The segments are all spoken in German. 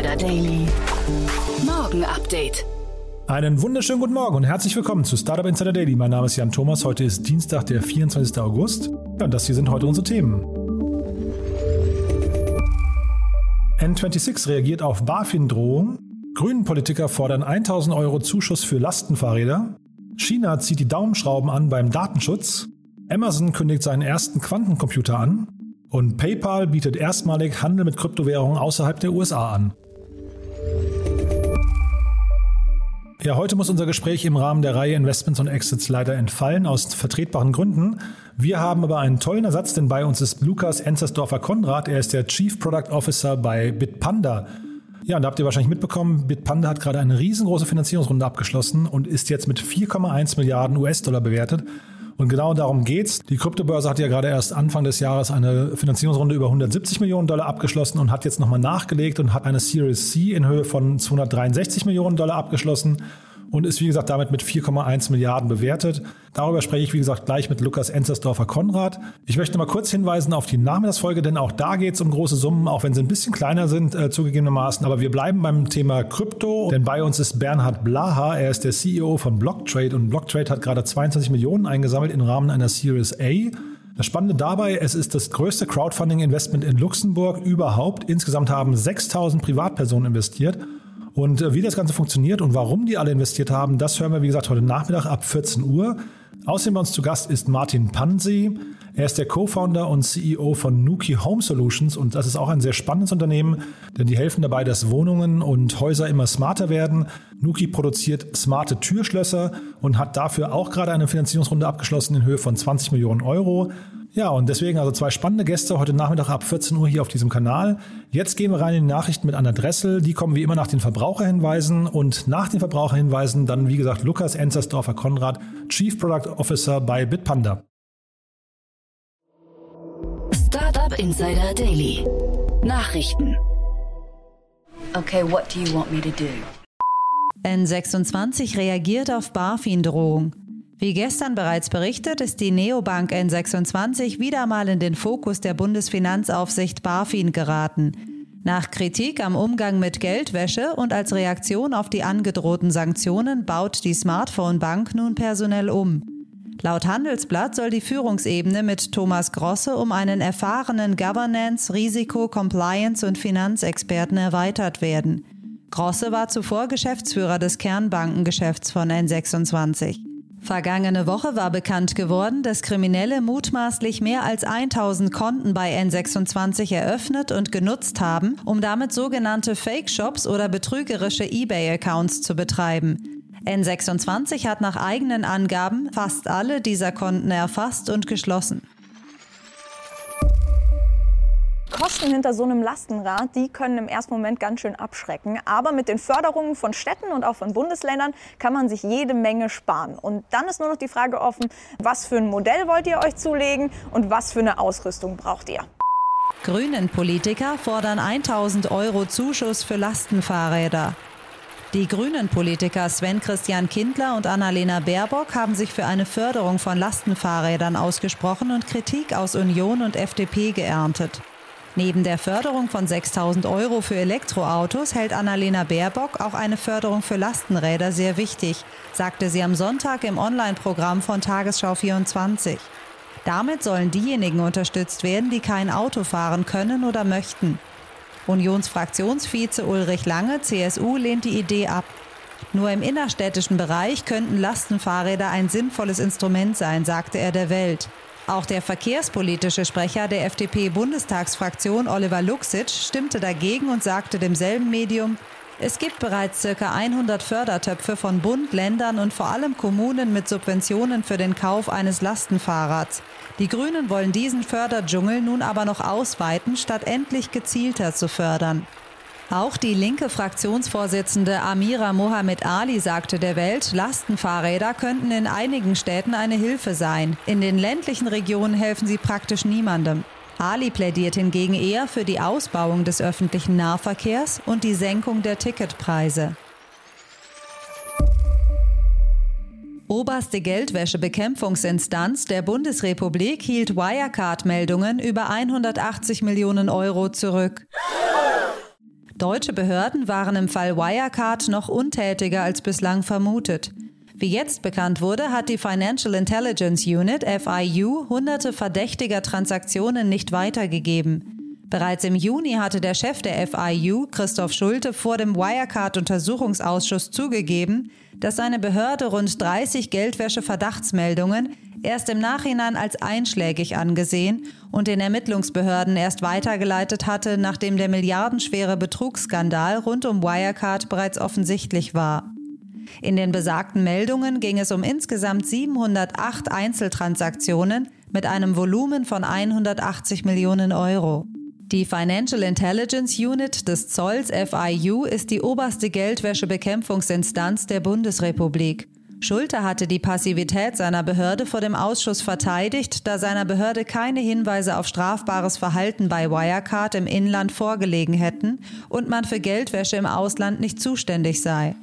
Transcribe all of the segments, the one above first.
Insider Daily. Morgen Update. Einen wunderschönen guten Morgen und herzlich willkommen zu Startup Insider Daily. Mein Name ist Jan Thomas. Heute ist Dienstag, der 24. August. Ja, und das hier sind heute unsere Themen. N26 reagiert auf BaFin-Drohung. Grünen Politiker fordern 1000 Euro Zuschuss für Lastenfahrräder. China zieht die Daumenschrauben an beim Datenschutz. Amazon kündigt seinen ersten Quantencomputer an. Und PayPal bietet erstmalig Handel mit Kryptowährungen außerhalb der USA an. Ja, heute muss unser Gespräch im Rahmen der Reihe Investments und Exits leider entfallen, aus vertretbaren Gründen. Wir haben aber einen tollen Ersatz, denn bei uns ist Lukas Enzersdorfer Konrad. Er ist der Chief Product Officer bei Bitpanda. Ja, und da habt ihr wahrscheinlich mitbekommen, Bitpanda hat gerade eine riesengroße Finanzierungsrunde abgeschlossen und ist jetzt mit 4,1 Milliarden US-Dollar bewertet. Und genau darum geht's. Die Kryptobörse hat ja gerade erst Anfang des Jahres eine Finanzierungsrunde über 170 Millionen Dollar abgeschlossen und hat jetzt nochmal nachgelegt und hat eine Series C in Höhe von 263 Millionen Dollar abgeschlossen und ist wie gesagt damit mit 4,1 Milliarden bewertet. Darüber spreche ich wie gesagt gleich mit Lukas Enzersdorfer Konrad. Ich möchte mal kurz hinweisen auf die Nachmittagsfolge, denn auch da geht es um große Summen, auch wenn sie ein bisschen kleiner sind äh, zugegebenermaßen. Aber wir bleiben beim Thema Krypto, denn bei uns ist Bernhard Blaha. Er ist der CEO von Blocktrade und Blocktrade hat gerade 22 Millionen eingesammelt im Rahmen einer Series A. Das Spannende dabei, es ist das größte Crowdfunding-Investment in Luxemburg überhaupt. Insgesamt haben 6000 Privatpersonen investiert. Und äh, wie das Ganze funktioniert und warum die alle investiert haben, das hören wir, wie gesagt, heute Nachmittag ab 14 Uhr. Außerdem bei uns zu Gast ist Martin Pansi. Er ist der Co-Founder und CEO von Nuki Home Solutions und das ist auch ein sehr spannendes Unternehmen, denn die helfen dabei, dass Wohnungen und Häuser immer smarter werden. Nuki produziert smarte Türschlösser und hat dafür auch gerade eine Finanzierungsrunde abgeschlossen in Höhe von 20 Millionen Euro. Ja, und deswegen also zwei spannende Gäste heute Nachmittag ab 14 Uhr hier auf diesem Kanal. Jetzt gehen wir rein in die Nachrichten mit Anna Dressel. Die kommen wie immer nach den Verbraucherhinweisen und nach den Verbraucherhinweisen dann, wie gesagt, Lukas Enzersdorfer Konrad, Chief Product Officer bei Bitpanda. Startup Insider Daily. Nachrichten. Okay, what do you want me to do? N26 reagiert auf BaFin-Drohung. Wie gestern bereits berichtet, ist die Neobank N26 wieder mal in den Fokus der Bundesfinanzaufsicht BaFin geraten. Nach Kritik am Umgang mit Geldwäsche und als Reaktion auf die angedrohten Sanktionen baut die Smartphone Bank nun personell um. Laut Handelsblatt soll die Führungsebene mit Thomas Grosse um einen erfahrenen Governance, Risiko, Compliance und Finanzexperten erweitert werden. Grosse war zuvor Geschäftsführer des Kernbankengeschäfts von N26. Vergangene Woche war bekannt geworden, dass Kriminelle mutmaßlich mehr als 1000 Konten bei N26 eröffnet und genutzt haben, um damit sogenannte Fake-Shops oder betrügerische eBay-Accounts zu betreiben. N26 hat nach eigenen Angaben fast alle dieser Konten erfasst und geschlossen. Kosten hinter so einem Lastenrad, die können im ersten Moment ganz schön abschrecken. Aber mit den Förderungen von Städten und auch von Bundesländern kann man sich jede Menge sparen. Und dann ist nur noch die Frage offen, was für ein Modell wollt ihr euch zulegen und was für eine Ausrüstung braucht ihr? Grünen Politiker fordern 1000 Euro Zuschuss für Lastenfahrräder. Die grünen Politiker Sven Christian Kindler und Annalena Baerbock haben sich für eine Förderung von Lastenfahrrädern ausgesprochen und Kritik aus Union und FDP geerntet. Neben der Förderung von 6000 Euro für Elektroautos hält Annalena Baerbock auch eine Förderung für Lastenräder sehr wichtig, sagte sie am Sonntag im Online-Programm von Tagesschau 24. Damit sollen diejenigen unterstützt werden, die kein Auto fahren können oder möchten. Unionsfraktionsvize Ulrich Lange, CSU, lehnt die Idee ab. Nur im innerstädtischen Bereich könnten Lastenfahrräder ein sinnvolles Instrument sein, sagte er der Welt. Auch der verkehrspolitische Sprecher der FDP-Bundestagsfraktion Oliver Luxic stimmte dagegen und sagte demselben Medium, es gibt bereits ca. 100 Fördertöpfe von Bund, Ländern und vor allem Kommunen mit Subventionen für den Kauf eines Lastenfahrrads. Die Grünen wollen diesen Förderdschungel nun aber noch ausweiten, statt endlich gezielter zu fördern. Auch die linke Fraktionsvorsitzende Amira Mohamed Ali sagte der Welt, Lastenfahrräder könnten in einigen Städten eine Hilfe sein. In den ländlichen Regionen helfen sie praktisch niemandem. Ali plädiert hingegen eher für die Ausbauung des öffentlichen Nahverkehrs und die Senkung der Ticketpreise. Oberste Geldwäschebekämpfungsinstanz der Bundesrepublik hielt Wirecard-Meldungen über 180 Millionen Euro zurück. Deutsche Behörden waren im Fall Wirecard noch untätiger als bislang vermutet. Wie jetzt bekannt wurde, hat die Financial Intelligence Unit FIU hunderte verdächtiger Transaktionen nicht weitergegeben. Bereits im Juni hatte der Chef der FIU, Christoph Schulte, vor dem Wirecard-Untersuchungsausschuss zugegeben, dass seine Behörde rund 30 Geldwäsche-Verdachtsmeldungen erst im Nachhinein als einschlägig angesehen und den Ermittlungsbehörden erst weitergeleitet hatte, nachdem der milliardenschwere Betrugsskandal rund um Wirecard bereits offensichtlich war. In den besagten Meldungen ging es um insgesamt 708 Einzeltransaktionen mit einem Volumen von 180 Millionen Euro. Die Financial Intelligence Unit des Zolls FIU ist die oberste Geldwäschebekämpfungsinstanz der Bundesrepublik. Schulte hatte die Passivität seiner Behörde vor dem Ausschuss verteidigt, da seiner Behörde keine Hinweise auf strafbares Verhalten bei Wirecard im Inland vorgelegen hätten und man für Geldwäsche im Ausland nicht zuständig sei.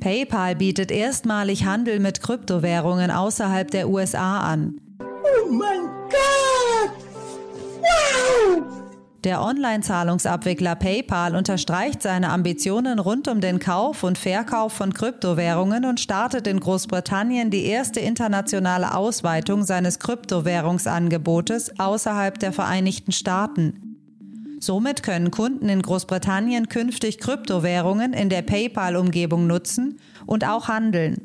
PayPal bietet erstmalig Handel mit Kryptowährungen außerhalb der USA an. Oh mein Gott! Wow! Der Online-Zahlungsabwickler PayPal unterstreicht seine Ambitionen rund um den Kauf und Verkauf von Kryptowährungen und startet in Großbritannien die erste internationale Ausweitung seines Kryptowährungsangebotes außerhalb der Vereinigten Staaten. Somit können Kunden in Großbritannien künftig Kryptowährungen in der PayPal-Umgebung nutzen und auch handeln.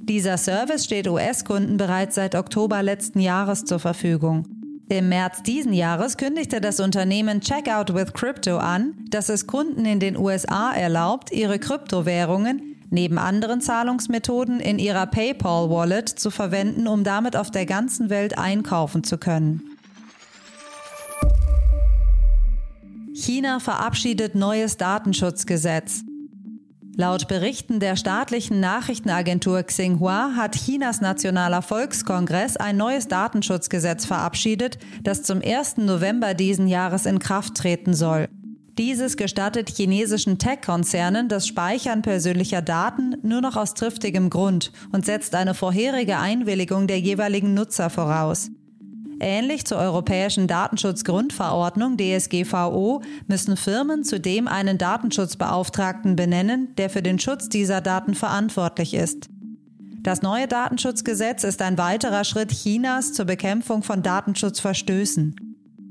Dieser Service steht US-Kunden bereits seit Oktober letzten Jahres zur Verfügung. Im März diesen Jahres kündigte das Unternehmen Checkout with Crypto an, dass es Kunden in den USA erlaubt, ihre Kryptowährungen neben anderen Zahlungsmethoden in ihrer PayPal-Wallet zu verwenden, um damit auf der ganzen Welt einkaufen zu können. China verabschiedet neues Datenschutzgesetz. Laut Berichten der staatlichen Nachrichtenagentur Xinhua hat Chinas Nationaler Volkskongress ein neues Datenschutzgesetz verabschiedet, das zum 1. November diesen Jahres in Kraft treten soll. Dieses gestattet chinesischen Tech-Konzernen das Speichern persönlicher Daten nur noch aus triftigem Grund und setzt eine vorherige Einwilligung der jeweiligen Nutzer voraus. Ähnlich zur Europäischen Datenschutzgrundverordnung DSGVO müssen Firmen zudem einen Datenschutzbeauftragten benennen, der für den Schutz dieser Daten verantwortlich ist. Das neue Datenschutzgesetz ist ein weiterer Schritt Chinas zur Bekämpfung von Datenschutzverstößen.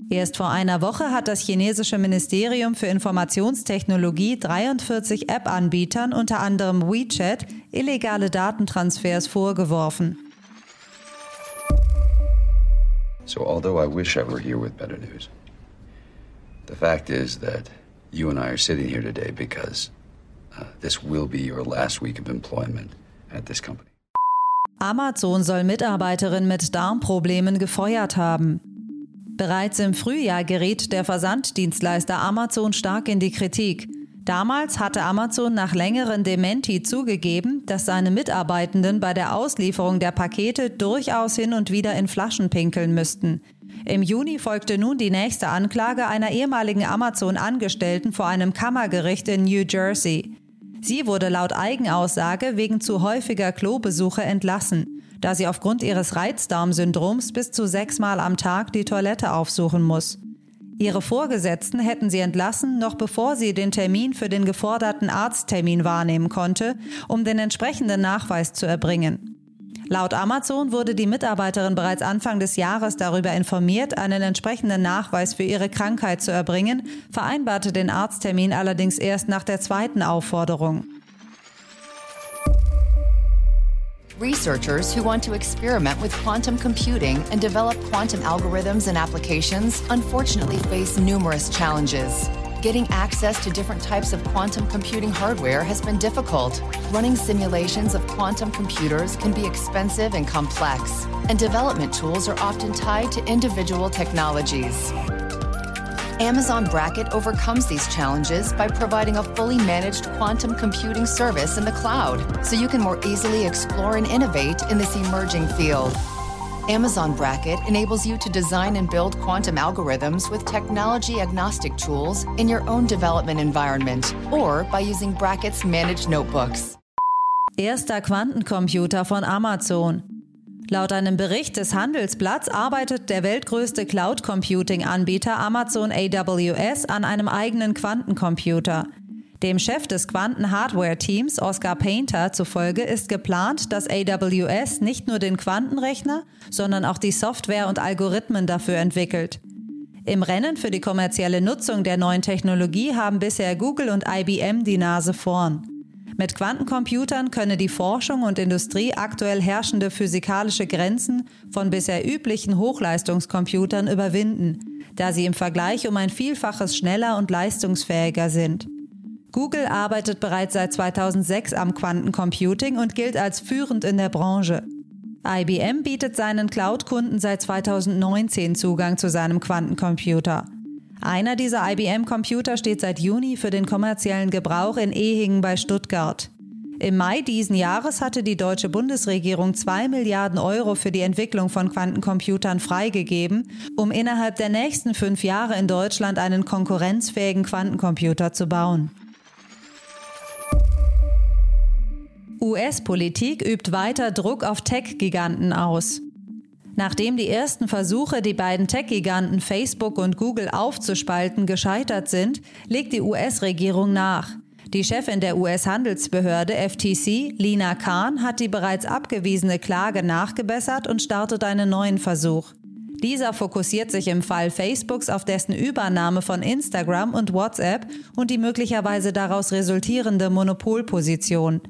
Erst vor einer Woche hat das chinesische Ministerium für Informationstechnologie 43 App-Anbietern, unter anderem WeChat, illegale Datentransfers vorgeworfen. So, although I wish I were here with better news, the fact is that you and I are sitting here today because uh, this will be your last week of employment at this company. Amazon soll Mitarbeiterin mit Darmproblemen gefeuert haben. Bereits im Frühjahr geriet der Versanddienstleister Amazon stark in die Kritik. Damals hatte Amazon nach längeren Dementi zugegeben, dass seine Mitarbeitenden bei der Auslieferung der Pakete durchaus hin und wieder in Flaschen pinkeln müssten. Im Juni folgte nun die nächste Anklage einer ehemaligen Amazon-Angestellten vor einem Kammergericht in New Jersey. Sie wurde laut Eigenaussage wegen zu häufiger Klobesuche entlassen, da sie aufgrund ihres Reizdarmsyndroms bis zu sechsmal am Tag die Toilette aufsuchen muss. Ihre Vorgesetzten hätten sie entlassen, noch bevor sie den Termin für den geforderten Arzttermin wahrnehmen konnte, um den entsprechenden Nachweis zu erbringen. Laut Amazon wurde die Mitarbeiterin bereits Anfang des Jahres darüber informiert, einen entsprechenden Nachweis für ihre Krankheit zu erbringen, vereinbarte den Arzttermin allerdings erst nach der zweiten Aufforderung. Researchers who want to experiment with quantum computing and develop quantum algorithms and applications unfortunately face numerous challenges. Getting access to different types of quantum computing hardware has been difficult. Running simulations of quantum computers can be expensive and complex, and development tools are often tied to individual technologies. Amazon Bracket overcomes these challenges by providing a fully managed quantum computing service in the cloud so you can more easily explore and innovate in this emerging field. Amazon Bracket enables you to design and build quantum algorithms with technology agnostic tools in your own development environment or by using Bracket's managed notebooks. Erster Quantencomputer von Amazon. Laut einem Bericht des Handelsblatts arbeitet der weltgrößte Cloud Computing-Anbieter Amazon AWS an einem eigenen Quantencomputer. Dem Chef des Quanten-Hardware-Teams, Oscar Painter, zufolge ist geplant, dass AWS nicht nur den Quantenrechner, sondern auch die Software und Algorithmen dafür entwickelt. Im Rennen für die kommerzielle Nutzung der neuen Technologie haben bisher Google und IBM die Nase vorn. Mit Quantencomputern könne die Forschung und Industrie aktuell herrschende physikalische Grenzen von bisher üblichen Hochleistungscomputern überwinden, da sie im Vergleich um ein Vielfaches schneller und leistungsfähiger sind. Google arbeitet bereits seit 2006 am Quantencomputing und gilt als führend in der Branche. IBM bietet seinen Cloud-Kunden seit 2019 Zugang zu seinem Quantencomputer. Einer dieser IBM-Computer steht seit Juni für den kommerziellen Gebrauch in Ehingen bei Stuttgart. Im Mai diesen Jahres hatte die deutsche Bundesregierung 2 Milliarden Euro für die Entwicklung von Quantencomputern freigegeben, um innerhalb der nächsten fünf Jahre in Deutschland einen konkurrenzfähigen Quantencomputer zu bauen. US-Politik übt weiter Druck auf Tech-Giganten aus. Nachdem die ersten Versuche, die beiden Tech-Giganten Facebook und Google aufzuspalten, gescheitert sind, legt die US-Regierung nach. Die Chefin der US-Handelsbehörde FTC, Lina Khan, hat die bereits abgewiesene Klage nachgebessert und startet einen neuen Versuch. Dieser fokussiert sich im Fall Facebooks auf dessen Übernahme von Instagram und WhatsApp und die möglicherweise daraus resultierende Monopolposition.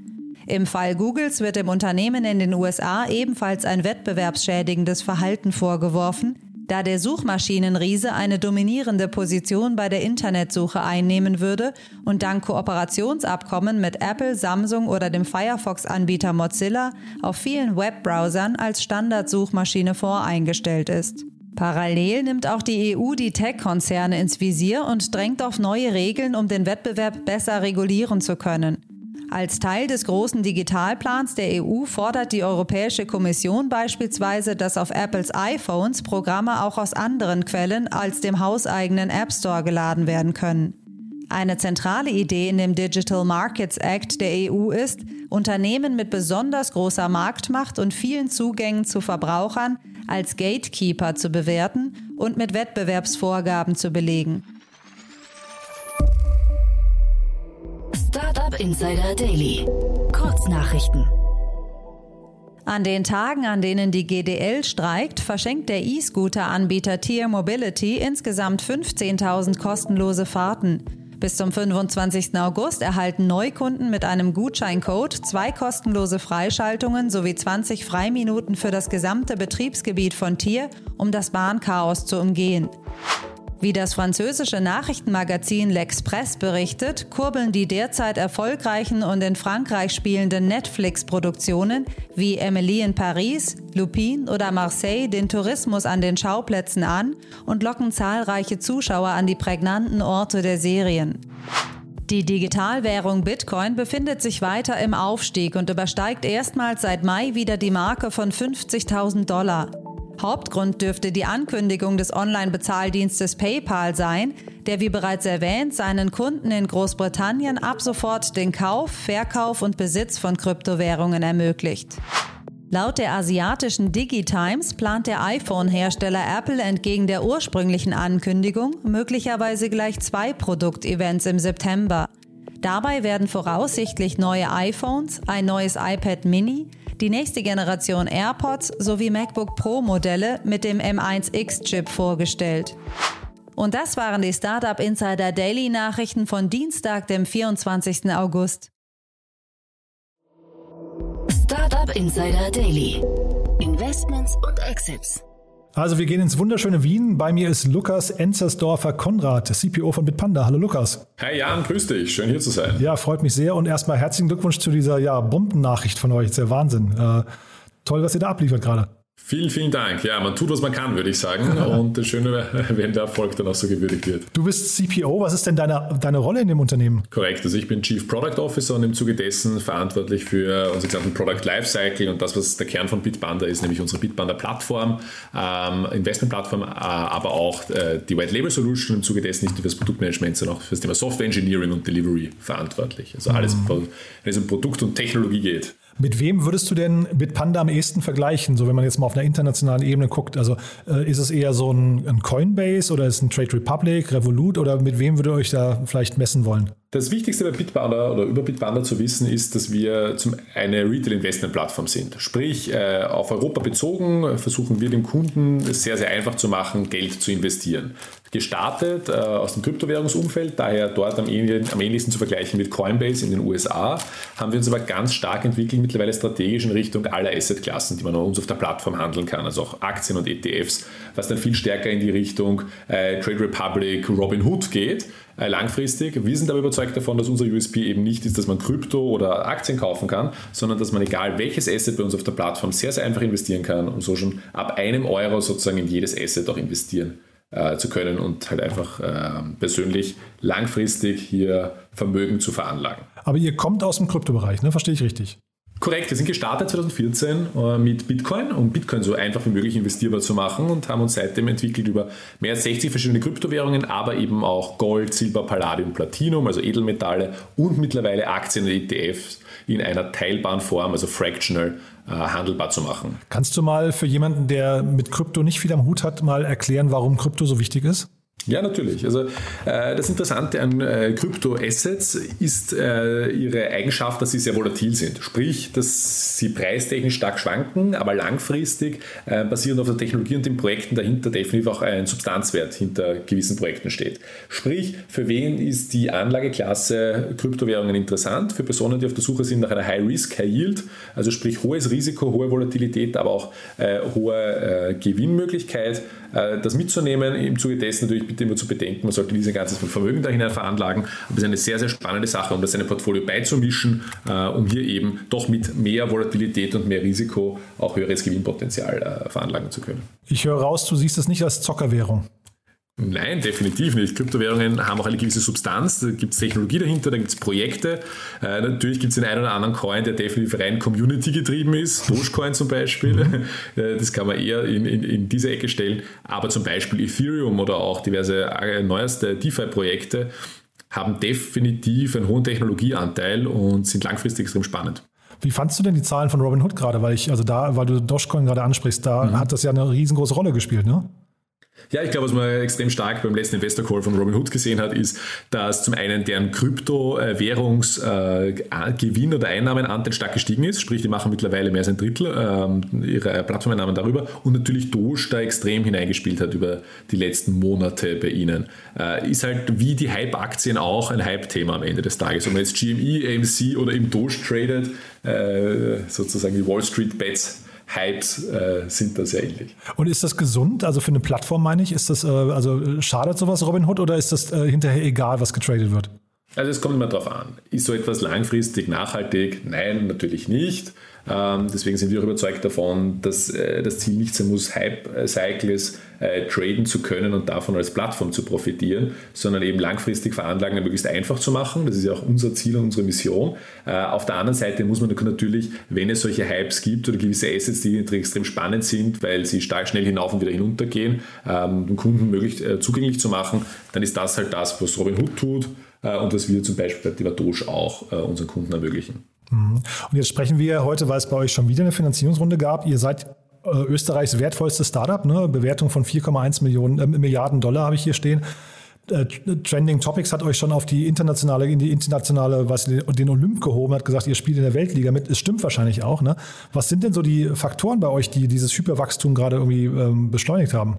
Im Fall Googles wird dem Unternehmen in den USA ebenfalls ein wettbewerbsschädigendes Verhalten vorgeworfen, da der Suchmaschinenriese eine dominierende Position bei der Internetsuche einnehmen würde und dank Kooperationsabkommen mit Apple, Samsung oder dem Firefox-Anbieter Mozilla auf vielen Webbrowsern als Standardsuchmaschine voreingestellt ist. Parallel nimmt auch die EU die Tech-Konzerne ins Visier und drängt auf neue Regeln, um den Wettbewerb besser regulieren zu können. Als Teil des großen Digitalplans der EU fordert die Europäische Kommission beispielsweise, dass auf Apples iPhones Programme auch aus anderen Quellen als dem hauseigenen App Store geladen werden können. Eine zentrale Idee in dem Digital Markets Act der EU ist, Unternehmen mit besonders großer Marktmacht und vielen Zugängen zu Verbrauchern als Gatekeeper zu bewerten und mit Wettbewerbsvorgaben zu belegen. Insider Daily. Kurznachrichten. An den Tagen, an denen die GDL streikt, verschenkt der E-Scooter-Anbieter Tier Mobility insgesamt 15.000 kostenlose Fahrten. Bis zum 25. August erhalten Neukunden mit einem Gutscheincode zwei kostenlose Freischaltungen sowie 20 Freiminuten für das gesamte Betriebsgebiet von Tier, um das Bahnchaos zu umgehen. Wie das französische Nachrichtenmagazin L'Express berichtet, kurbeln die derzeit erfolgreichen und in Frankreich spielenden Netflix-Produktionen wie Emily in Paris, Lupin oder Marseille den Tourismus an den Schauplätzen an und locken zahlreiche Zuschauer an die prägnanten Orte der Serien. Die Digitalwährung Bitcoin befindet sich weiter im Aufstieg und übersteigt erstmals seit Mai wieder die Marke von 50.000 Dollar. Hauptgrund dürfte die Ankündigung des Online-Bezahldienstes PayPal sein, der wie bereits erwähnt seinen Kunden in Großbritannien ab sofort den Kauf, Verkauf und Besitz von Kryptowährungen ermöglicht. Laut der asiatischen DigiTimes plant der iPhone-Hersteller Apple entgegen der ursprünglichen Ankündigung möglicherweise gleich zwei Produktevents im September. Dabei werden voraussichtlich neue iPhones, ein neues iPad Mini, die nächste Generation AirPods sowie MacBook Pro Modelle mit dem M1X-Chip vorgestellt. Und das waren die Startup Insider Daily Nachrichten von Dienstag, dem 24. August. Startup Insider Daily. Investments und Exits. Also wir gehen ins wunderschöne Wien. Bei mir ist Lukas Enzersdorfer Konrad, CPO von Bitpanda. Hallo Lukas. Hi Jan, grüß dich. Schön hier zu sein. Ja, freut mich sehr und erstmal herzlichen Glückwunsch zu dieser ja, Bombennachricht von euch. Das ist der Wahnsinn. Äh, toll, was ihr da abliefert gerade. Vielen, vielen Dank. Ja, man tut, was man kann, würde ich sagen. Und das Schöne, wenn der Erfolg dann auch so gewürdigt wird. Du bist CPO. Was ist denn deine, deine Rolle in dem Unternehmen? Korrekt. Also ich bin Chief Product Officer und im Zuge dessen verantwortlich für unseren gesamten Product Lifecycle und das, was der Kern von Bitbanda ist, nämlich unsere Bitbanda Plattform, ähm, Investmentplattform, äh, aber auch äh, die White Label Solution. Im Zuge dessen nicht nur für das Produktmanagement, sondern auch für das Thema Software Engineering und Delivery verantwortlich. Also alles, mhm. wenn es um Produkt und Technologie geht. Mit wem würdest du denn Bitpanda am ehesten vergleichen, so wenn man jetzt mal auf einer internationalen Ebene guckt? Also äh, ist es eher so ein, ein Coinbase oder ist es ein Trade Republic, Revolut oder mit wem würdet ihr euch da vielleicht messen wollen? Das Wichtigste bei Bitpanda oder über Bitpanda zu wissen ist, dass wir zum eine Retail-Investment-Plattform sind. Sprich, äh, auf Europa bezogen versuchen wir dem Kunden es sehr, sehr einfach zu machen, Geld zu investieren. Gestartet äh, aus dem Kryptowährungsumfeld, daher dort am, ähnlichsten zu vergleichen mit Coinbase in den USA, haben wir uns aber ganz stark entwickelt, mittlerweile strategisch in Richtung aller Assetklassen, die man uns auf der Plattform handeln kann, also auch Aktien und ETFs, was dann viel stärker in die Richtung äh, Trade Republic, Robinhood geht äh, langfristig. Wir sind aber überzeugt davon, dass unser USP eben nicht ist, dass man Krypto oder Aktien kaufen kann, sondern dass man egal welches Asset bei uns auf der Plattform sehr, sehr einfach investieren kann und so schon ab einem Euro sozusagen in jedes Asset auch investieren äh, zu können und halt einfach äh, persönlich langfristig hier Vermögen zu veranlagen. Aber ihr kommt aus dem Kryptobereich, ne? Verstehe ich richtig? Korrekt, wir sind gestartet 2014 äh, mit Bitcoin, um Bitcoin so einfach wie möglich investierbar zu machen und haben uns seitdem entwickelt über mehr als 60 verschiedene Kryptowährungen, aber eben auch Gold, Silber, Palladium, Platinum, also Edelmetalle und mittlerweile Aktien und ETFs in einer teilbaren Form, also fractional, äh, handelbar zu machen. Kannst du mal für jemanden, der mit Krypto nicht viel am Hut hat, mal erklären, warum Krypto so wichtig ist? Ja, natürlich. Also äh, das Interessante an äh, Kryptoassets ist äh, ihre Eigenschaft, dass sie sehr volatil sind. Sprich, dass sie preistechnisch stark schwanken, aber langfristig äh, basierend auf der Technologie und den Projekten dahinter definitiv auch ein Substanzwert hinter gewissen Projekten steht. Sprich, für wen ist die Anlageklasse Kryptowährungen interessant? Für Personen, die auf der Suche sind nach einer High Risk, High Yield, also sprich hohes Risiko, hohe Volatilität, aber auch äh, hohe äh, Gewinnmöglichkeit das mitzunehmen. Im Zuge dessen natürlich bitte immer zu bedenken, man sollte diese ganze Vermögen da hinein veranlagen. Aber es ist eine sehr, sehr spannende Sache, um das seine Portfolio beizumischen, äh, um hier eben doch mit mehr Volatilität und mehr Risiko auch höheres Gewinnpotenzial äh, veranlagen zu können. Ich höre raus, du siehst das nicht als Zockerwährung. Nein, definitiv nicht. Kryptowährungen haben auch eine gewisse Substanz, da gibt es Technologie dahinter, da gibt es Projekte. Äh, natürlich gibt es den einen oder anderen Coin, der definitiv rein Community getrieben ist, Dogecoin zum Beispiel. Mhm. Äh, das kann man eher in, in, in, diese Ecke stellen. Aber zum Beispiel Ethereum oder auch diverse äh, neueste DeFi-Projekte haben definitiv einen hohen Technologieanteil und sind langfristig extrem spannend. Wie fandst du denn die Zahlen von Robinhood gerade? Weil ich, also da, weil du Dogecoin gerade ansprichst, da mhm. hat das ja eine riesengroße Rolle gespielt, ne? Ja, ich glaube, was man extrem stark beim letzten Investor Call von Robinhood gesehen hat, ist, dass zum einen deren Kryptowährungsgewinn äh, oder Einnahmenanteil stark gestiegen ist, sprich, die machen mittlerweile mehr als ein Drittel ähm, ihrer Plattformeinnahmen darüber und natürlich Doge da extrem hineingespielt hat über die letzten Monate bei ihnen. Äh, ist halt wie die Hype-Aktien auch ein Hype-Thema am Ende des Tages. Ob man jetzt GME, AMC oder im Doge tradet, äh, sozusagen die Wall Street Bets Hypes äh, sind da sehr ähnlich. Und ist das gesund? Also für eine Plattform meine ich, ist das, äh, also schadet sowas Robinhood oder ist das äh, hinterher egal, was getradet wird? Also es kommt immer darauf an. Ist so etwas langfristig nachhaltig? Nein, natürlich nicht. Ähm, deswegen sind wir auch überzeugt davon, dass äh, das Ziel nicht sein muss, Hype-Cycles äh, traden zu können und davon als Plattform zu profitieren, sondern eben langfristig Veranlagen möglichst einfach zu machen. Das ist ja auch unser Ziel und unsere Mission. Äh, auf der anderen Seite muss man natürlich, wenn es solche Hypes gibt oder gewisse Assets, die extrem spannend sind, weil sie stark schnell hinauf und wieder hinuntergehen, ähm, den Kunden möglichst äh, zugänglich zu machen, dann ist das halt das, was Robinhood tut äh, und was wir zum Beispiel bei Divatoge auch äh, unseren Kunden ermöglichen. Mhm. Und jetzt sprechen wir heute, weil es bei euch schon wieder eine Finanzierungsrunde gab. Ihr seid äh, Österreichs wertvollstes Startup, ne? Bewertung von 4,1 Millionen äh, Milliarden Dollar habe ich hier stehen. Äh, Trending Topics hat euch schon auf die internationale, in die internationale, was den Olymp gehoben hat, gesagt, ihr spielt in der Weltliga mit. Es stimmt wahrscheinlich auch. Ne? Was sind denn so die Faktoren bei euch, die dieses Hyperwachstum gerade irgendwie ähm, beschleunigt haben?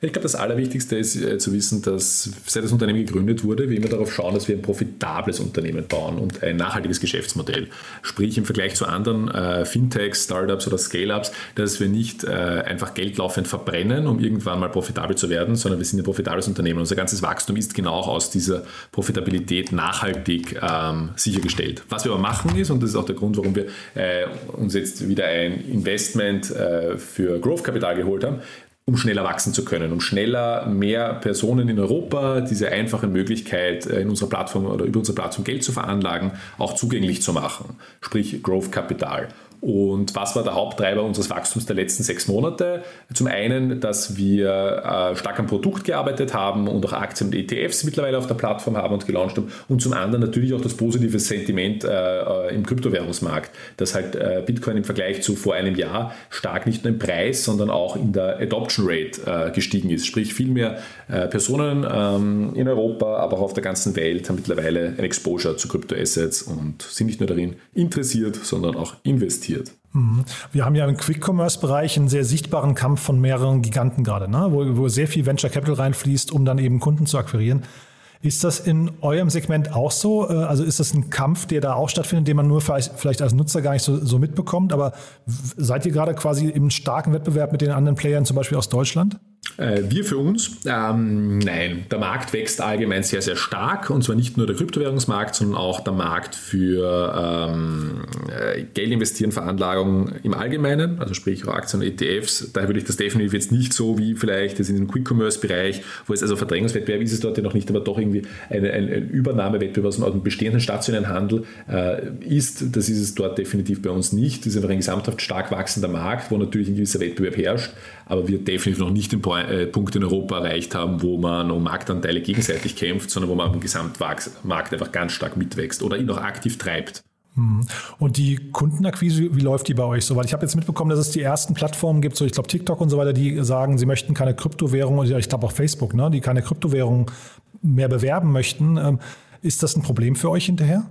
Ich glaube, das Allerwichtigste ist äh, zu wissen, dass seit das Unternehmen gegründet wurde, wir immer darauf schauen, dass wir ein profitables Unternehmen bauen und ein nachhaltiges Geschäftsmodell. Sprich im Vergleich zu anderen äh, Fintechs, Startups oder Scale-Ups, dass wir nicht äh, einfach Geld laufend verbrennen, um irgendwann mal profitabel zu werden, sondern wir sind ein profitables Unternehmen. Unser ganzes Wachstum ist genau aus dieser Profitabilität nachhaltig ähm, sichergestellt. Was wir aber machen ist, und das ist auch der Grund, warum wir äh, uns jetzt wieder ein Investment äh, für Growth Capital geholt haben, um schneller wachsen zu können, um schneller mehr Personen in Europa diese einfache Möglichkeit äh, in unserer Plattform oder über unsere Plattform Geld zu veranlagen, auch zugänglich zu machen, sprich Growth Capital. Und was war der Haupttreiber unseres Wachstums der letzten sechs Monate? Zum einen, dass wir äh, stark am Produkt gearbeitet haben und auch Aktien und ETFs mittlerweile auf der Plattform haben und gelauncht haben. Und zum anderen natürlich auch das positive Sentiment äh, im Kryptowährungsmarkt, dass halt äh, Bitcoin im Vergleich zu vor einem Jahr stark nicht nur im Preis, sondern auch in der Adoption Rate äh, gestiegen ist. Sprich, viel mehr äh, Personen ähm, in Europa, aber auch auf der ganzen Welt haben mittlerweile ein Exposure zu Kryptoassets und sind nicht nur darin interessiert, sondern auch investiert. Mhm. Wir haben ja im Quick-Commerce-Bereich einen sehr sichtbaren Kampf von mehreren Giganten gerade, ne? wo, wo sehr viel Venture Capital reinfließt, um dann eben Kunden zu akquirieren. Ist das in eurem Segment auch so? Äh, also ist das ein Kampf, der da auch stattfindet, den man nur vielleicht als Nutzer gar nicht so, so mitbekommt? Aber seid ihr gerade quasi im starken Wettbewerb mit den anderen Playern, zum Beispiel aus Deutschland? Äh, wir für uns? Ähm, nein, der Markt wächst allgemein sehr, sehr stark und zwar nicht nur der Kryptowährungsmarkt, sondern auch der Markt für ähm, äh, Geld investieren, Veranlagung im Allgemeinen, also sprich auch Aktien und ETFs. Daher würde ich das definitiv jetzt nicht so wie vielleicht das in dem Quick-Commerce-Bereich, wo es also Verdrängungswettbewerb ist es dort ja noch nicht, aber doch irgendwie eine, ein, ein Übernahmewettbewerb aus dem bestehenden stationären Handel äh, ist. Das ist es dort definitiv bei uns nicht. Das ist einfach ein gesamthaft stark wachsender Markt, wo natürlich ein gewisser Wettbewerb herrscht, aber wir definitiv noch nicht im äh, Punkt in Europa erreicht haben, wo man um Marktanteile gegenseitig kämpft, sondern wo man am Gesamtmarkt einfach ganz stark mitwächst oder ihn auch aktiv treibt. Hm. Und die Kundenakquise, wie läuft die bei euch so? Weil ich habe jetzt mitbekommen, dass es die ersten Plattformen gibt, so ich glaube TikTok und so weiter, die sagen, sie möchten keine Kryptowährung, oder ich glaube auch Facebook, ne, die keine Kryptowährung mehr bewerben möchten. Ähm, ist das ein Problem für euch hinterher?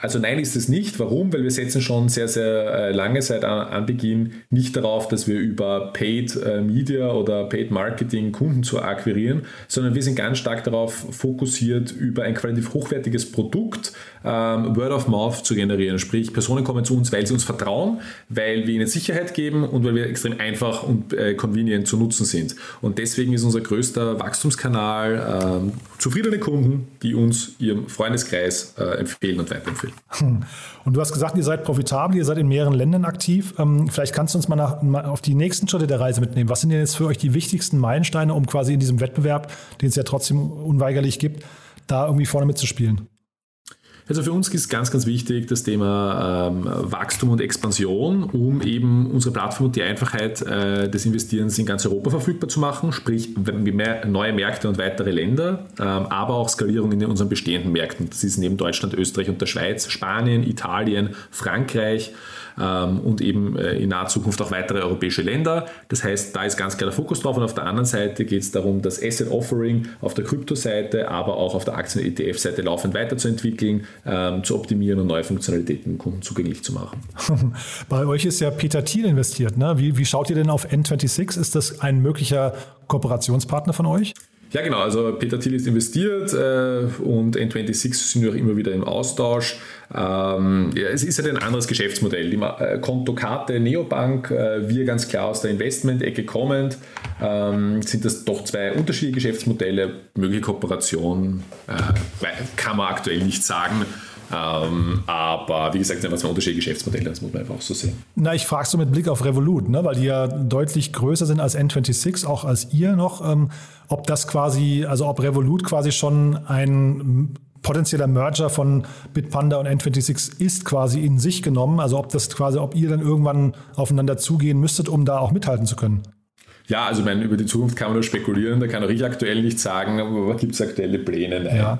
Also nein ist es nicht. Warum? Weil wir setzen schon sehr, sehr äh, lange seit Anbeginn nicht darauf, dass wir über Paid äh, Media oder Paid Marketing Kunden zu akquirieren, sondern wir sind ganz stark darauf fokussiert, über ein qualitativ hochwertiges Produkt ähm, Word of Mouth zu generieren. Sprich, Personen kommen zu uns, weil sie uns vertrauen, weil wir ihnen Sicherheit geben und weil wir extrem einfach und äh, convenient zu nutzen sind. Und deswegen ist unser größter Wachstumskanal ähm, zufriedene Kunden, die uns ihrem Freundeskreis äh, empfehlen und weiterempfehlen. Hm. Und du hast gesagt, ihr seid profitabel, ihr seid in mehreren Ländern aktiv. Ähm, vielleicht kannst du uns mal, nach, mal auf die nächsten Schritte der Reise mitnehmen. Was sind denn jetzt für euch die wichtigsten Meilensteine, um quasi in diesem Wettbewerb, den es ja trotzdem unweigerlich gibt, da irgendwie vorne mitzuspielen? Also für uns ist ganz, ganz wichtig das Thema ähm, Wachstum und Expansion, um eben unsere Plattform und die Einfachheit äh, des Investierens in ganz Europa verfügbar zu machen, sprich mehr, neue Märkte und weitere Länder, ähm, aber auch Skalierung in unseren bestehenden Märkten. Das ist neben Deutschland, Österreich und der Schweiz, Spanien, Italien, Frankreich und eben äh, in naher Zukunft auch weitere europäische Länder. Das heißt, da ist ganz klar der Fokus drauf und auf der anderen Seite geht es darum, das Asset Offering auf der Krypto-Seite, aber auch auf der Aktien-ETF-Seite laufend weiterzuentwickeln, ähm, zu optimieren und neue Funktionalitäten Kunden zugänglich zu machen. Bei euch ist ja Peter Thiel investiert. Ne? Wie, wie schaut ihr denn auf N26? Ist das ein möglicher Kooperationspartner von euch? Ja, genau. Also Peter Thiel ist investiert äh, und N26 sind wir auch immer wieder im Austausch. Ähm, ja, es ist halt ein anderes Geschäftsmodell. Die äh, Kontokarte Neobank, äh, wir ganz klar aus der Investment-Ecke kommend, ähm, sind das doch zwei unterschiedliche Geschäftsmodelle. Mögliche Kooperation äh, kann man aktuell nicht sagen. Ähm, aber wie gesagt, sind einfach zwei unterschiedliche Geschäftsmodelle, das muss man einfach auch so sehen. Na, ich frage so mit Blick auf Revolut, ne, weil die ja deutlich größer sind als N26, auch als ihr noch, ähm, ob das quasi, also ob Revolut quasi schon ein potenzieller Merger von Bitpanda und N26 ist quasi in sich genommen, also ob das quasi, ob ihr dann irgendwann aufeinander zugehen müsstet, um da auch mithalten zu können. Ja, also ich meine, über die Zukunft kann man nur spekulieren, da kann auch ich aktuell nicht sagen, aber gibt es aktuelle Pläne? Nein. Ja.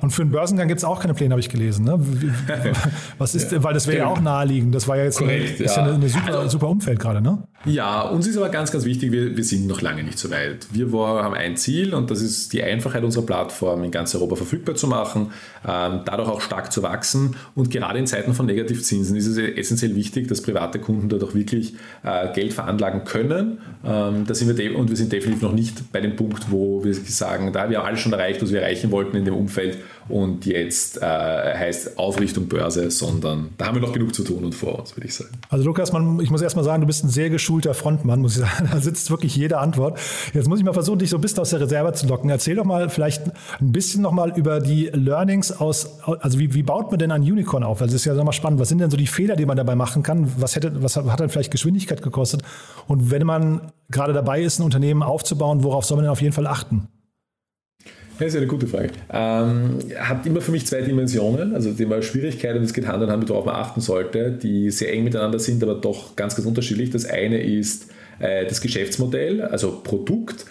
Und für einen Börsengang gibt es auch keine Pläne, habe ich gelesen. Ne? Was ist, weil das wäre ja auch naheliegend. Das war ja jetzt Korrekt, eine, ist ja. eine, super, also, super Umfeld gerade, ne? Ja, uns ist aber ganz, ganz wichtig, wir, wir sind noch lange nicht so weit. Wir war, haben ein Ziel und das ist die Einfachheit unserer Plattform in ganz Europa verfügbar zu machen, ähm, dadurch auch stark zu wachsen. Und gerade in Zeiten von Negativzinsen ist es essentiell wichtig, dass private Kunden auch wirklich äh, Geld veranlagen können. Ähm, da sind wir und wir sind definitiv noch nicht bei dem Punkt, wo wir sagen, da wir haben alles schon erreicht, was wir erreichen wollten in dem Umfeld und jetzt äh, heißt Aufrichtung Börse, sondern da haben wir noch genug zu tun und vor uns, würde ich sagen. Also Lukas, man, ich muss erstmal sagen, du bist ein sehr geschulter Frontmann, muss ich sagen. Da sitzt wirklich jede Antwort. Jetzt muss ich mal versuchen, dich so ein bisschen aus der Reserve zu locken. Erzähl doch mal vielleicht ein bisschen nochmal über die Learnings aus, also wie, wie baut man denn ein Unicorn auf? Also das ist ja nochmal spannend. Was sind denn so die Fehler, die man dabei machen kann? Was, hätte, was hat dann vielleicht Geschwindigkeit gekostet? Und wenn man gerade dabei ist, ein Unternehmen aufzubauen, worauf soll man denn auf jeden Fall achten? Das ist eine gute Frage. Ähm, hat immer für mich zwei Dimensionen, also Thema Schwierigkeit und es geht Hand in Hand, worauf man achten sollte, die sehr eng miteinander sind, aber doch ganz, ganz unterschiedlich. Das eine ist äh, das Geschäftsmodell, also Produkt.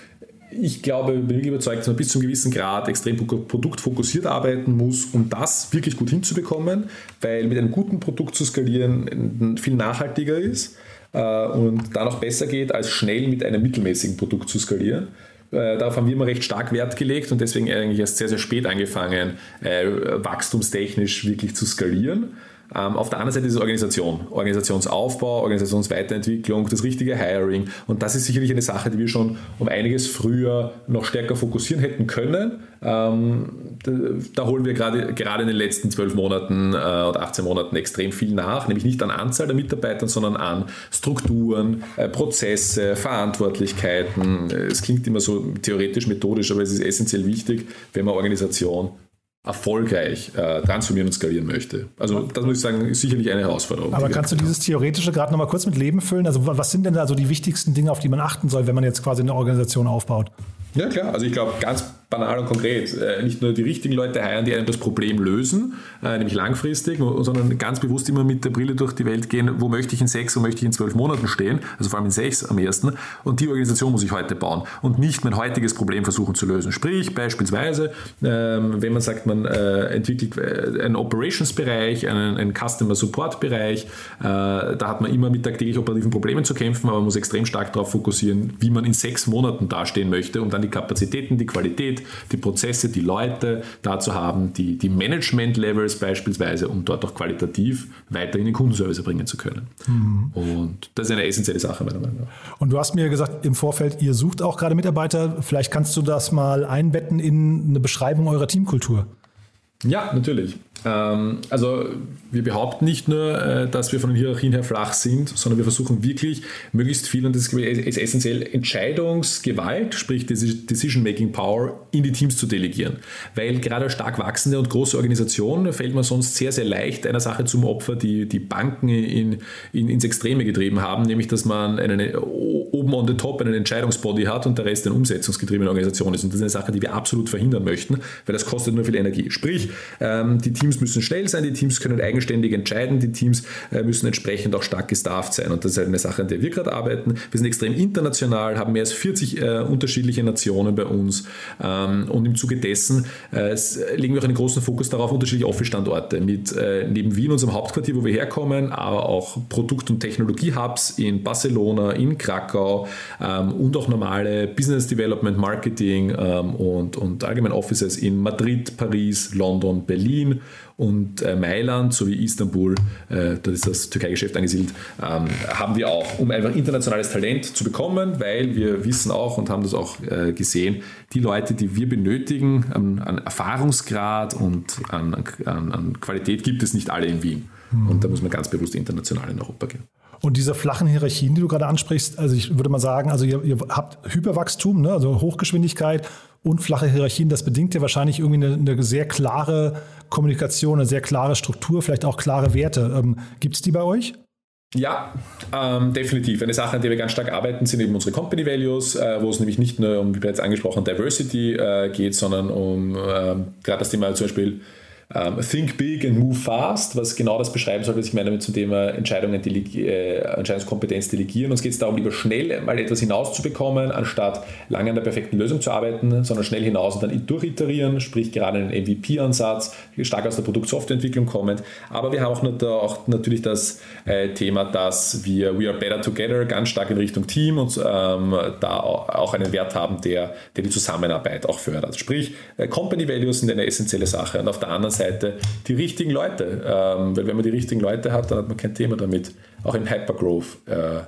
Ich glaube, bin wirklich überzeugt, dass man bis zu einem gewissen Grad extrem produktfokussiert arbeiten muss, um das wirklich gut hinzubekommen, weil mit einem guten Produkt zu skalieren viel nachhaltiger ist äh, und dann auch besser geht, als schnell mit einem mittelmäßigen Produkt zu skalieren. Äh, darauf haben wir immer recht stark Wert gelegt und deswegen eigentlich erst sehr, sehr spät angefangen, äh, wachstumstechnisch wirklich zu skalieren. Ähm, auf der anderen Seite ist es Organisation, Organisationsaufbau, Organisationsweiterentwicklung, das richtige Hiring. Und das ist sicherlich eine Sache, die wir schon um einiges früher noch stärker fokussieren hätten können. Ähm, da, holen wir gerade, gerade in den letzten zwölf Monaten äh, oder 18 Monaten extrem viel nach, nämlich nicht an Anzahl der Mitarbeiter, sondern an Strukturen, äh, Prozesse, Verantwortlichkeiten. Es klingt immer so theoretisch, methodisch, aber es ist essentiell wichtig, wenn man Organisation erfolgreich äh, transformieren und skalieren möchte. Also das muss ich sagen, ist sicherlich eine Herausforderung. Aber kannst du dieses Theoretische gerade nochmal kurz mit Leben füllen? Also was sind denn da so die wichtigsten Dinge, auf die man achten soll, wenn man jetzt quasi eine Organisation aufbaut? Ja klar, also ich glaube ganz banal und konkret, äh, nicht nur die richtigen Leute heiren, die einem das Problem lösen, äh, nämlich langfristig, sondern ganz bewusst immer mit der Brille durch die Welt gehen, wo möchte ich in sechs, wo möchte ich in zwölf Monaten stehen, also vor allem in sechs am ersten. Und die Organisation muss ich heute bauen und nicht mein heutiges Problem versuchen zu lösen. Sprich, beispielsweise, ähm, wenn man sagt, man äh, entwickelt einen Operations-Bereich, einen, einen Customer-Support-Bereich, da hat man immer mit tagtäglich operativen Problemen zu kämpfen, aber man muss extrem stark darauf fokussieren, wie man in sechs Monaten dastehen möchte, um dann die Kapazitäten, die Qualität, die Prozesse, die Leute dazu haben, die, die Management-Levels beispielsweise, um dort auch qualitativ weiterhin den Kundenservice erbringen zu können. Mhm. Und das ist eine essentielle Sache meiner Meinung nach. Und du hast mir gesagt, im Vorfeld, ihr sucht auch gerade Mitarbeiter. Vielleicht kannst du das mal einbetten in eine Beschreibung eurer Teamkultur. Ja, natürlich. Ähm, also wir behaupten nicht nur, äh, dass wir von den Hierarchien her flach sind, sondern wir versuchen wirklich möglichst viel, und das ist essentiell, Entscheidungsgewalt, sprich Decision-Making Power, in die Teams zu delegieren. Weil gerade stark wachsende und große Organisationen fällt man sonst sehr, sehr leicht einer Sache zum Opfer, die die Banken in, in, ins Extreme getrieben haben, nämlich dass man einen, oben on the top einen Entscheidungsbody hat und der Rest eine umsetzungsgetriebene Organisation ist. Und das ist eine Sache, die wir absolut verhindern möchten, weil das kostet nur viel Energie. Sprich, ähm, die Teams müssen schnell sein, die Teams können eigenständig entscheiden, die Teams äh, müssen entsprechend auch stark gestafft sein. Und das ist halt eine Sache, an der wir gerade arbeiten. Wir sind extrem international, haben mehr als 40 äh, unterschiedliche Nationen bei uns. Ähm, und im Zuge dessen äh, legen wir auch einen großen Fokus darauf, unterschiedliche Office-Standorte mit neben Wien, unserem Hauptquartier, wo wir herkommen, aber auch Produkt- und Technologie-Hubs in Barcelona, in Krakau ähm, und auch normale Business Development, Marketing ähm, und, und allgemein Offices in Madrid, Paris, London, Berlin und äh, Mailand sowie Istanbul, äh, da ist das Türkei-Geschäft angesiedelt, ähm, haben wir auch, um einfach internationales Talent zu bekommen, weil wir wissen auch und haben das auch äh, gesehen, die Leute, die wir benötigen an, an Erfahrungsgrad und an, an, an, Qualität gibt es nicht alle in Wien. Mhm. Und da muss man ganz bewusst international in Europa gehen. Und diese flachen Hierarchien, die du gerade ansprichst, also ich würde mal sagen, also ihr, ihr habt Hyperwachstum, ne, also Hochgeschwindigkeit und flache Hierarchien, das bedingt ja wahrscheinlich irgendwie eine, eine sehr klare Kommunikation, eine sehr klare Struktur, vielleicht auch klare Werte. Ähm, Gibt es die bei euch? Ja, ähm, definitiv. Eine Sache, an der wir ganz stark arbeiten, sind eben unsere Company Values, äh, wo es nämlich nicht nur um, wie bereits angesprochen, Diversity äh, geht, sondern um äh, gerade das Thema zum Beispiel um, ähm, think big and move fast, was genau das beschreiben soll, was ich meine mit zum Thema Entscheidungen äh, Entscheidungskompetenz delegieren. Uns geht es darum, lieber schnell mal etwas hinauszubekommen, anstatt lange an der perfekten Lösung zu arbeiten, sondern schnell hinaus und dann durchiterieren, sprich gerade einen MVP-Ansatz, stark aus der Produkt-Softwareentwicklung kommend. Aber wir haben auch, nicht, auch natürlich das äh, Thema, dass wir We are better together ganz stark in Richtung Team und ähm, da auch einen Wert haben, der, der die Zusammenarbeit auch fördert. Sprich, äh, Company Values sind eine essentielle Sache und auf der anderen Seite Seite die richtigen Leute. Ähm, weil wenn man die richtigen Leute hat, dann hat man kein Thema damit, auch im Hypergrowth äh,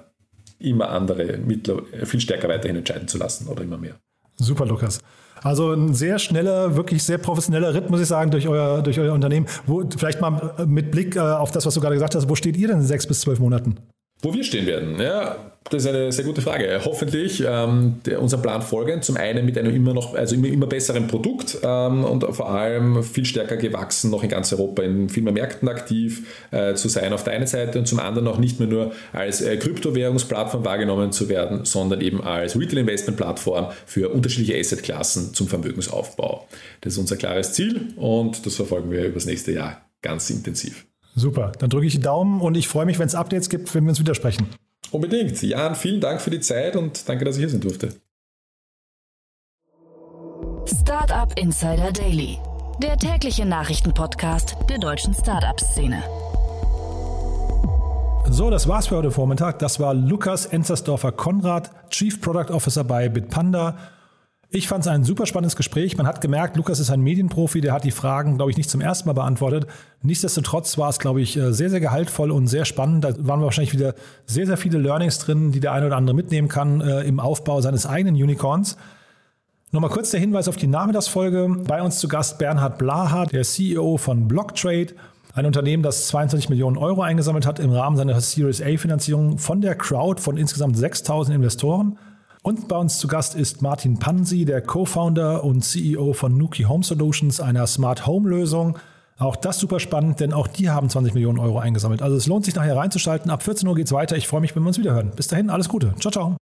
immer andere Mittler viel stärker weiterhin entscheiden zu lassen oder immer mehr. Super, Lukas. Also ein sehr schneller, wirklich sehr professioneller Ritt, muss ich sagen, durch euer, durch euer Unternehmen. Wo, vielleicht mal mit Blick äh, auf das, was du gerade gesagt hast, wo steht ihr denn in sechs bis zwölf Monaten? Wo wir stehen werden, ja, das ist eine sehr gute Frage. Hoffentlich ähm, der, unserem Plan folgend, zum einen mit einem immer noch, also immer, immer besseren Produkt ähm, und vor allem viel stärker gewachsen, noch in ganz Europa in viel mehr Märkten aktiv äh, zu sein auf der einen Seite und zum anderen auch nicht mehr nur als äh, Kryptowährungsplattform wahrgenommen zu werden, sondern eben als Retail-Investment-Plattform für unterschiedliche Asset-Klassen zum Vermögensaufbau. Das ist unser klares Ziel und das verfolgen wir über das nächste Jahr ganz intensiv. Super, dann drücke ich die Daumen und ich freue mich, wenn es Updates gibt, wenn wir uns widersprechen. Unbedingt. Jan, vielen Dank für die Zeit und danke, dass ich hier sein durfte. Startup Insider Daily, der tägliche Nachrichtenpodcast der deutschen Startup-Szene. So, das war's für heute Vormittag. Das war Lukas Enzersdorfer Konrad, Chief Product Officer bei Bitpanda. Ich fand es ein super spannendes Gespräch. Man hat gemerkt, Lukas ist ein Medienprofi, der hat die Fragen, glaube ich, nicht zum ersten Mal beantwortet. Nichtsdestotrotz war es, glaube ich, äh, sehr, sehr gehaltvoll und sehr spannend. Da waren wahrscheinlich wieder sehr, sehr viele Learnings drin, die der eine oder andere mitnehmen kann äh, im Aufbau seines eigenen Unicorns. Nochmal kurz der Hinweis auf die Nachmittagsfolge. Bei uns zu Gast Bernhard Blaha, der CEO von Blocktrade, ein Unternehmen, das 22 Millionen Euro eingesammelt hat im Rahmen seiner Series A-Finanzierung von der Crowd von insgesamt 6000 Investoren. Und bei uns zu Gast ist Martin Pansi, der Co-Founder und CEO von Nuki Home Solutions, einer Smart Home Lösung. Auch das super spannend, denn auch die haben 20 Millionen Euro eingesammelt. Also es lohnt sich nachher reinzuschalten. Ab 14 Uhr geht es weiter. Ich freue mich, wenn wir uns wiederhören. Bis dahin, alles Gute. Ciao, ciao.